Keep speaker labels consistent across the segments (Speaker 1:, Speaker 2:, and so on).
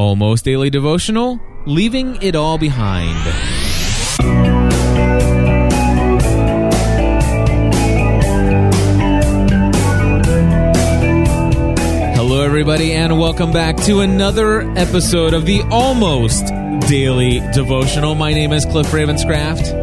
Speaker 1: Almost Daily Devotional, Leaving It All Behind. Hello, everybody, and welcome back to another episode of the Almost Daily Devotional. My name is Cliff Ravenscraft.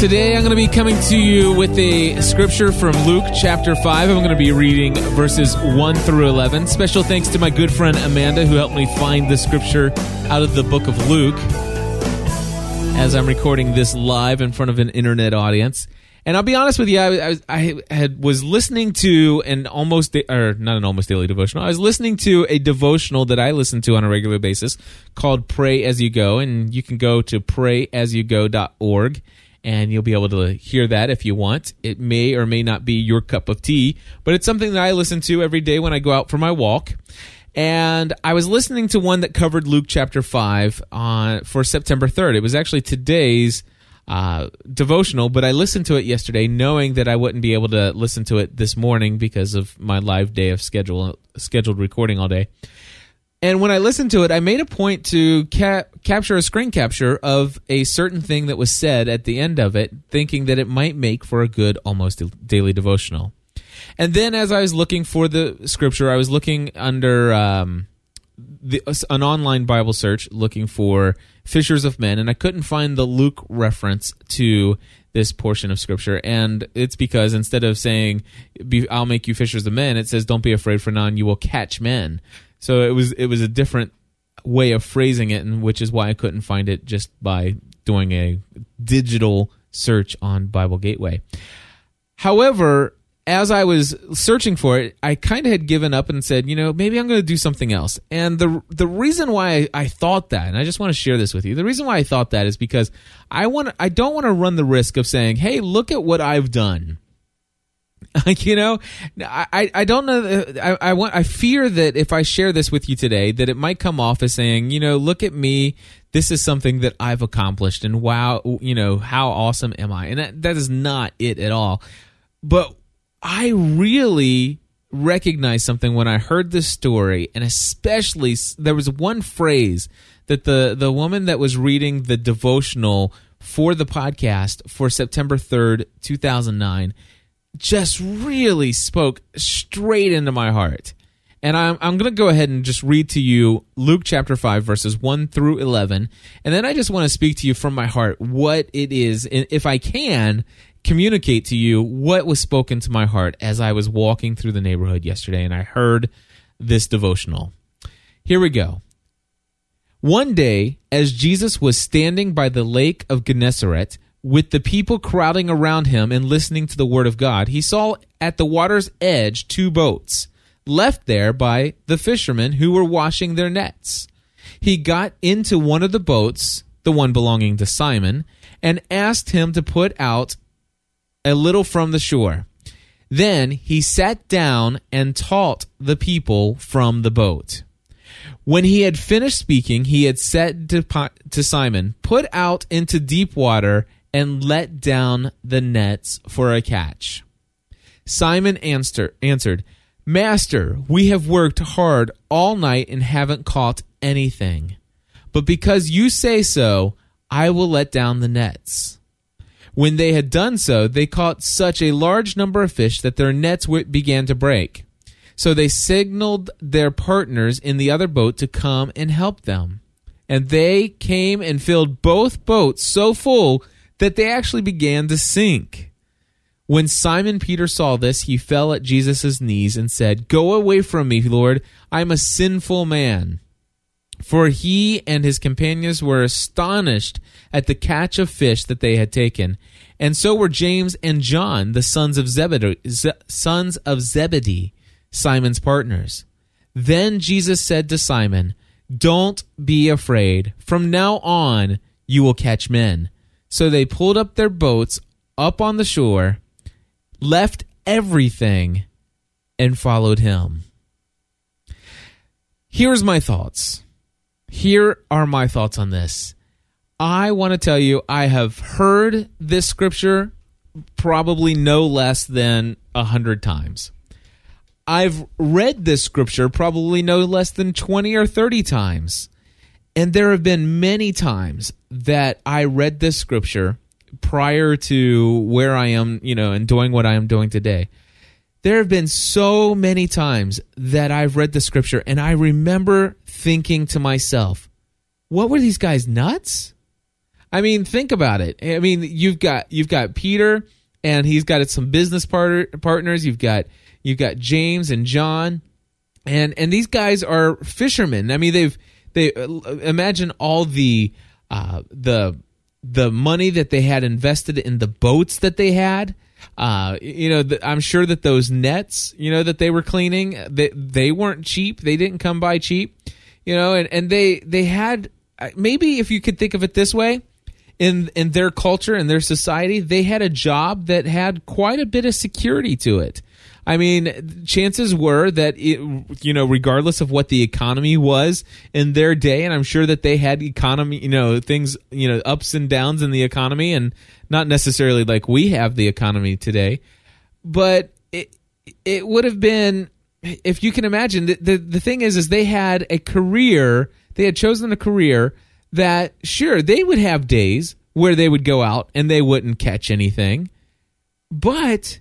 Speaker 1: Today I'm going to be coming to you with a scripture from Luke chapter 5. I'm going to be reading verses 1 through 11. Special thanks to my good friend Amanda who helped me find the scripture out of the book of Luke as I'm recording this live in front of an internet audience. And I'll be honest with you, I, I, I had was listening to an almost or not an almost daily devotional. I was listening to a devotional that I listen to on a regular basis called "Pray as You Go," and you can go to prayasyougo.org and you'll be able to hear that if you want. It may or may not be your cup of tea, but it's something that I listen to every day when I go out for my walk. And I was listening to one that covered Luke chapter 5 on, for September 3rd. It was actually today's uh, devotional, but I listened to it yesterday knowing that I wouldn't be able to listen to it this morning because of my live day of schedule, scheduled recording all day. And when I listened to it, I made a point to ca- capture a screen capture of a certain thing that was said at the end of it, thinking that it might make for a good almost daily devotional. And then as I was looking for the scripture, I was looking under um, the, an online Bible search looking for fishers of men, and I couldn't find the Luke reference to this portion of scripture and it's because instead of saying i'll make you fishers of men it says don't be afraid for none, you will catch men so it was it was a different way of phrasing it, and which is why I couldn't find it just by doing a digital search on Bible Gateway. However, as I was searching for it, I kind of had given up and said, you know, maybe I'm going to do something else. And the the reason why I, thought that, and I just want to share this with you, the reason why I thought that is because I want I don't want to run the risk of saying, hey, look at what I've done. you know, I, I don't know. I, I want. I fear that if I share this with you today, that it might come off as saying, you know, look at me. This is something that I've accomplished, and wow, you know, how awesome am I? And that, that is not it at all. But I really recognized something when I heard this story, and especially there was one phrase that the the woman that was reading the devotional for the podcast for September third, two thousand nine just really spoke straight into my heart. And I'm, I'm going to go ahead and just read to you Luke chapter 5, verses 1 through 11. And then I just want to speak to you from my heart what it is, and if I can, communicate to you what was spoken to my heart as I was walking through the neighborhood yesterday and I heard this devotional. Here we go. One day, as Jesus was standing by the lake of Gennesaret, with the people crowding around him and listening to the word of God, he saw at the water's edge two boats left there by the fishermen who were washing their nets. He got into one of the boats, the one belonging to Simon, and asked him to put out a little from the shore. Then he sat down and taught the people from the boat. When he had finished speaking, he had said to, to Simon, Put out into deep water and let down the nets for a catch. Simon answer, answered, Master, we have worked hard all night and haven't caught anything. But because you say so, I will let down the nets. When they had done so, they caught such a large number of fish that their nets began to break. So they signaled their partners in the other boat to come and help them. And they came and filled both boats so full that they actually began to sink. When Simon Peter saw this, he fell at Jesus' knees and said, Go away from me, Lord, I am a sinful man. For he and his companions were astonished at the catch of fish that they had taken, and so were James and John, the sons of Zebedee, sons of Zebedee, Simon's partners. Then Jesus said to Simon, Don't be afraid. From now on, you will catch men. So they pulled up their boats up on the shore, left everything, and followed him. Here's my thoughts. Here are my thoughts on this. I want to tell you, I have heard this scripture probably no less than a hundred times. I've read this scripture probably no less than 20 or 30 times. And there have been many times that I read this scripture prior to where I am, you know, and doing what I am doing today. There have been so many times that I've read the scripture and I remember thinking to myself, what were these guys nuts? I mean, think about it. I mean, you've got you've got Peter and he's got some business part- partners. You've got you've got James and John, and and these guys are fishermen. I mean, they've they imagine all the uh, the the money that they had invested in the boats that they had. Uh, you know, I'm sure that those nets, you know, that they were cleaning, they, they weren't cheap. They didn't come by cheap, you know, and, and they, they had, uh, maybe if you could think of it this way, in, in their culture and their society, they had a job that had quite a bit of security to it. I mean, chances were that it, you know, regardless of what the economy was in their day, and I'm sure that they had economy, you know, things, you know, ups and downs in the economy, and not necessarily like we have the economy today, but it it would have been, if you can imagine, the the, the thing is, is they had a career, they had chosen a career that sure they would have days where they would go out and they wouldn't catch anything, but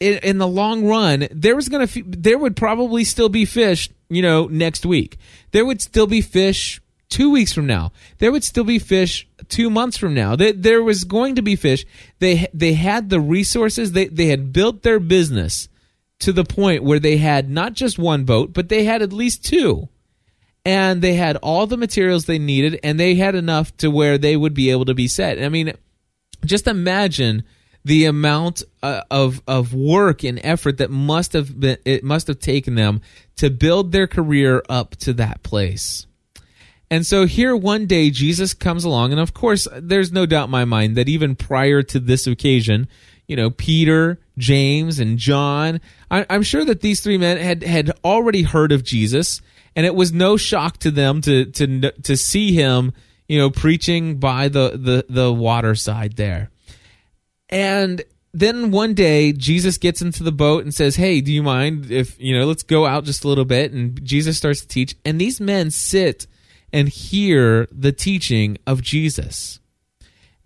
Speaker 1: in, in the long run, there was gonna there would probably still be fish, you know, next week. There would still be fish two weeks from now. There would still be fish two months from now. There, there was going to be fish. They they had the resources. They they had built their business to the point where they had not just one boat, but they had at least two. And they had all the materials they needed, and they had enough to where they would be able to be set. I mean, just imagine the amount uh, of of work and effort that must have been it must have taken them to build their career up to that place. And so here one day Jesus comes along and of course there's no doubt in my mind that even prior to this occasion, you know, Peter, James and John, I, I'm sure that these three men had had already heard of Jesus and it was no shock to them to to to see him, you know, preaching by the the the water side there. And then one day Jesus gets into the boat and says, "Hey, do you mind if, you know, let's go out just a little bit." And Jesus starts to teach, and these men sit and hear the teaching of Jesus.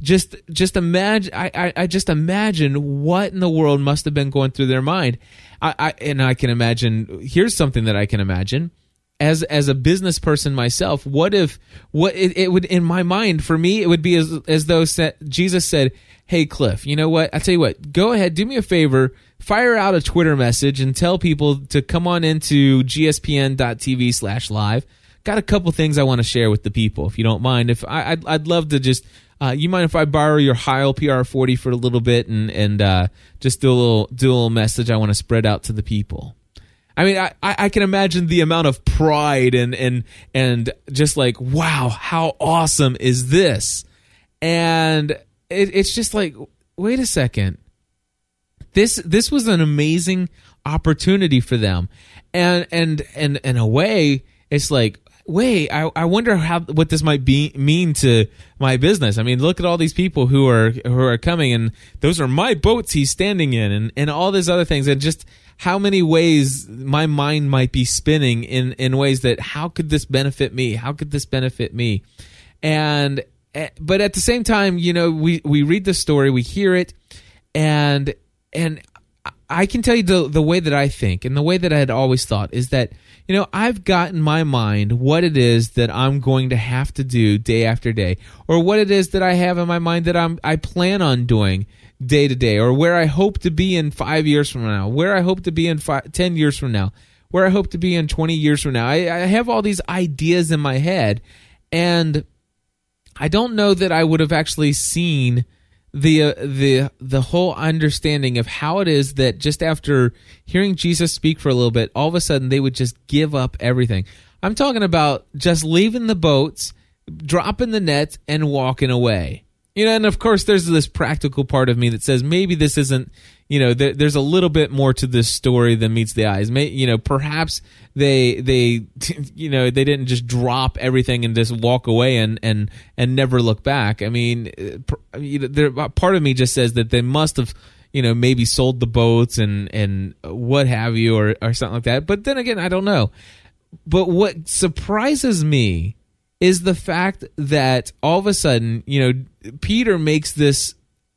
Speaker 1: Just just imagine I, I, just imagine what in the world must have been going through their mind. I, I and I can imagine here's something that I can imagine as as a business person myself what if what it, it, would in my mind for me it would be as as though jesus said hey cliff you know what? I tell you what go ahead do me a favor fire out a twitter message and tell people to come on into gspn.tv slash live. Got a couple things i want to share with the people if you don't mind. If I, I'd, I'd love to just uh, you mind if I borrow your Heil PR40 for a little bit and and uh, just do a little do a little message I want to spread out to the people? I mean, I, I can imagine the amount of pride and and and just like, wow, how awesome is this? And it, it's just like, wait a second, this this was an amazing opportunity for them, and and and in a way, it's like, wait, I, I wonder how what this might be mean to my business. I mean, look at all these people who are who are coming, and those are my boats he's standing in, and and all these other things, and just how many ways my mind might be spinning in in ways that how could this benefit me? How could this benefit me? And eh, but at the same time, you know, we we read the story, we hear it, and and I can tell you the the way that I think and the way that I had always thought is that you know I've got in my mind what it is that I'm going to have to do day after day, or what it is that I have in my mind that I'm I plan on doing day to day or where I hope to be in five years from now, where I hope to be in five, 10 years from now, where I hope to be in 20 years from now. I, I have all these ideas in my head, and I don't know that I would have actually seen the uh, the the whole understanding of how it is that just after hearing Jesus speak for a little bit, all of a sudden they would just give up everything. I'm talking about just leaving the boats, dropping the nets, and walking away you know, and of course, there's this practical part of me that says maybe this isn't, you know, there, there's a little bit more to this story than meets the eyes. May, you know, perhaps they they, you know, they didn't just drop everything and just walk away and and and never look back. I mean, uh, there, part of me just says that they must have you know, maybe sold the boats and and what have you, or or something like that. But then again, I don't know. But what surprises me is the fact that all of a sudden, you know, Peter makes this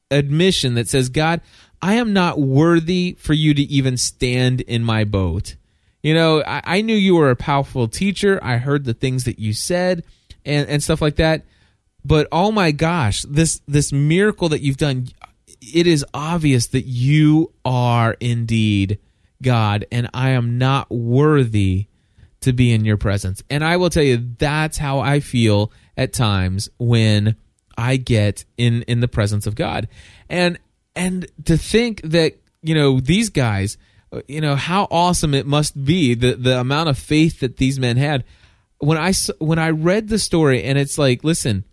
Speaker 1: admission that says, God, I am not worthy for you to even stand in my boat. You know, I, I, knew you were a powerful teacher. I heard the things that you said and, and stuff like that. But oh my gosh, this this miracle that you've done, it is obvious that you are indeed God, and I am not worthy to be in your presence. And I will tell you, that's how I feel at times when I get in in the presence of God. And and to think that you know these guys, you know how awesome it must be the the amount of faith that these men had. When I when I read the story, and it's like, listen,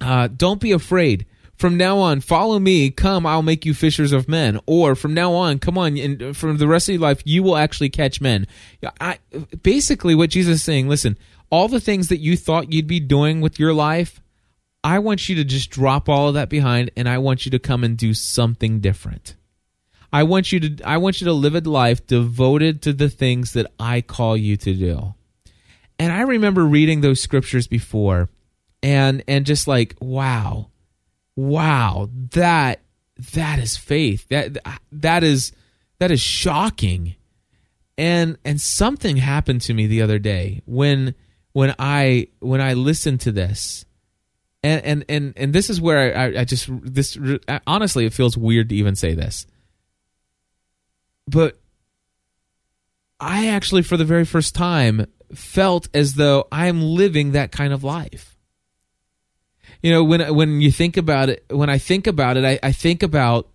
Speaker 1: uh, don't be afraid. From now on, follow me. Come, I'll make you fishers of men. Or from now on, come on, and for the rest of your life, you will actually catch men. I, basically, what Jesus is saying, listen, all the things that you thought you'd be doing with your life, I want you to just drop all of that behind and I want you to come and do something different. I want you to I want you to live a life devoted to the things that I call you to do. And I remember reading those scriptures before and and just like wow. Wow, that that is faith. That that is that is shocking. And and something happened to me the other day when when I when I listened to this and and and, and this is where I, I just this honestly it feels weird to even say this but i actually for the very first time felt as though i'm living that kind of life you know when when you think about it when i think about it i, I think about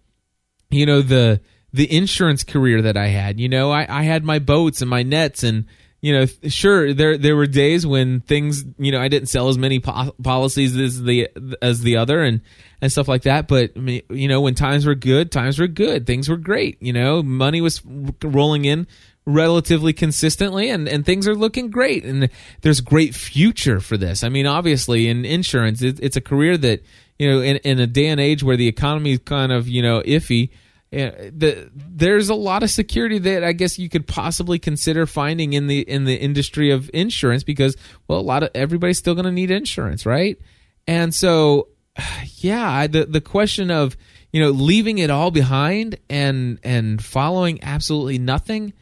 Speaker 1: you know the the insurance career that i had you know I, I had my boats and my nets and you know, sure there there were days when things, you know, I didn't sell as many po- policies as the as the other and and stuff like that. But you know, when times were good, times were good. Things were great. You know, money was rolling in relatively consistently and, and things are looking great and there's great future for this. I mean obviously in insurance it, it's a career that you know in, in a day and age where the economy is kind of you know iffy eh, the, there's a lot of security that I guess you could possibly consider finding in the in the industry of insurance because well a lot of everybody's still going to need insurance right? And so yeah the the question of you know leaving it all behind and and following absolutely nothing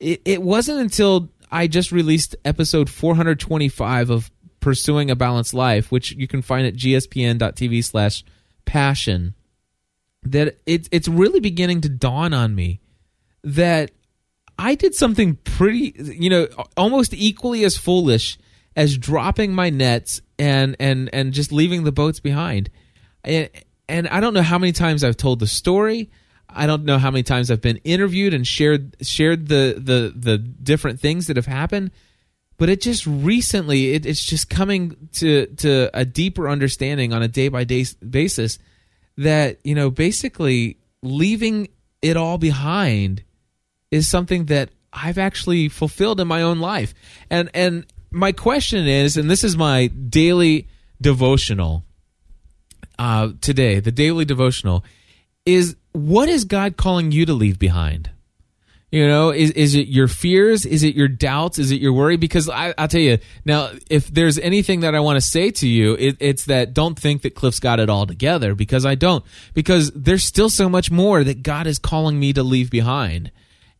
Speaker 1: it, it wasn't until I just released episode 425 of pursuing a balanced life which you can find at gspn.tv slash passion that it's it's really beginning to dawn on me that I did something pretty, you know, almost equally as foolish as dropping my nets and and and just leaving the boats behind. And, and I don't know how many times I've told the story. I don't know how many times I've been interviewed and shared shared the the the different things that have happened. But it just recently, it, it's just coming to to a deeper understanding on a day by day basis that you know basically leaving it all behind is something that I've actually fulfilled in my own life. And and my question is, and this is my daily devotional uh, today, the daily devotional is what is God calling you to leave behind? You know, is is it your fears? Is it your doubts? Is it your worry? Because I, will tell you now, if there's anything that I want to say to you, it, it's that don't think that Cliff's got it all together because I don't. Because there's still so much more that God is calling me to leave behind,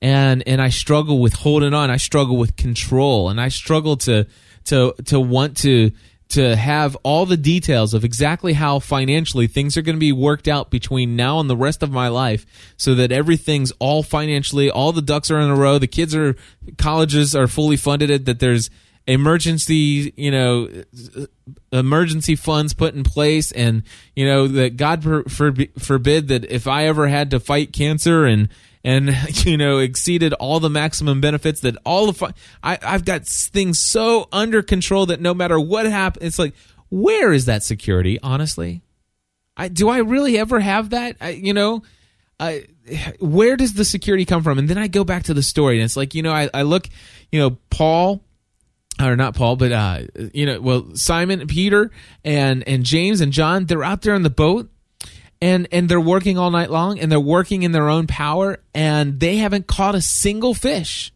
Speaker 1: and and I struggle with holding on. I struggle with control, and I struggle to to to want to to have all the details of exactly how financially things are going to be worked out between now and the rest of my life so that everything's all financially all the ducks are in a row the kids are colleges are fully funded that there's emergency you know emergency funds put in place and you know that god forbid that if i ever had to fight cancer and and you know exceeded all the maximum benefits that all the I, I've got things so under control that no matter what happens, it's like where is that security? Honestly, I do I really ever have that? I, you know, I, where does the security come from? And then I go back to the story, and it's like you know I, I look, you know Paul or not Paul, but uh, you know, well, Simon, Peter, and and James and John, they're out there on the boat, and and they're working all night long and they're working in their own power and they haven't caught a single fish.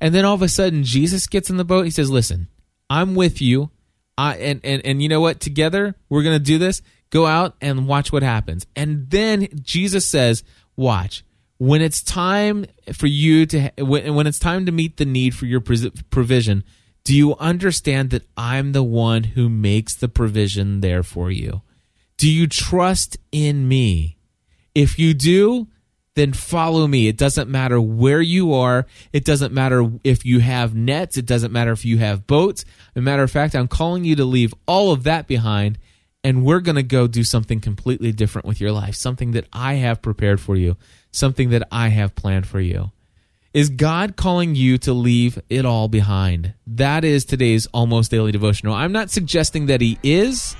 Speaker 1: And then all of a sudden Jesus gets in the boat. He says, "Listen, I'm with you. I and and and you know what? Together we're going to do this. Go out and watch what happens." And then Jesus says, "Watch. When it's time for you to when, when it's time to meet the need for your provision, do you understand that I'm the one who makes the provision there for you?" Do you trust in me? If you do, then follow me. It doesn't matter where you are. It doesn't matter if you have nets. It doesn't matter if you have boats. As a matter of fact, I'm calling you to leave all of that behind and we're going to go do something completely different with your life, something that I have prepared for you, something that I have planned for you. Is God calling you to leave it all behind? That is today's almost daily devotional. I'm not suggesting that He is.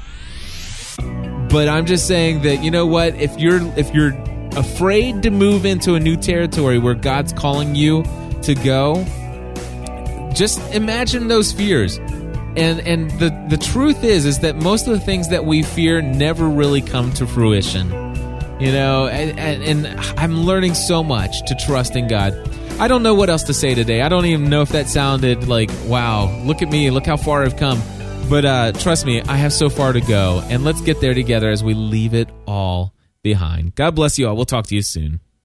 Speaker 1: But I'm just saying that you know what? If you're if you're afraid to move into a new territory where God's calling you to go, just imagine those fears. And and the the truth is is that most of the things that we fear never really come to fruition. You know, and, and, and I'm learning so much to trust in God. I don't know what else to say today. I don't even know if that sounded like, wow, look at me, look how far I've come. But uh, trust me, I have so far to go, and let's get there together as we leave it all behind. God bless you all. We'll talk to you soon.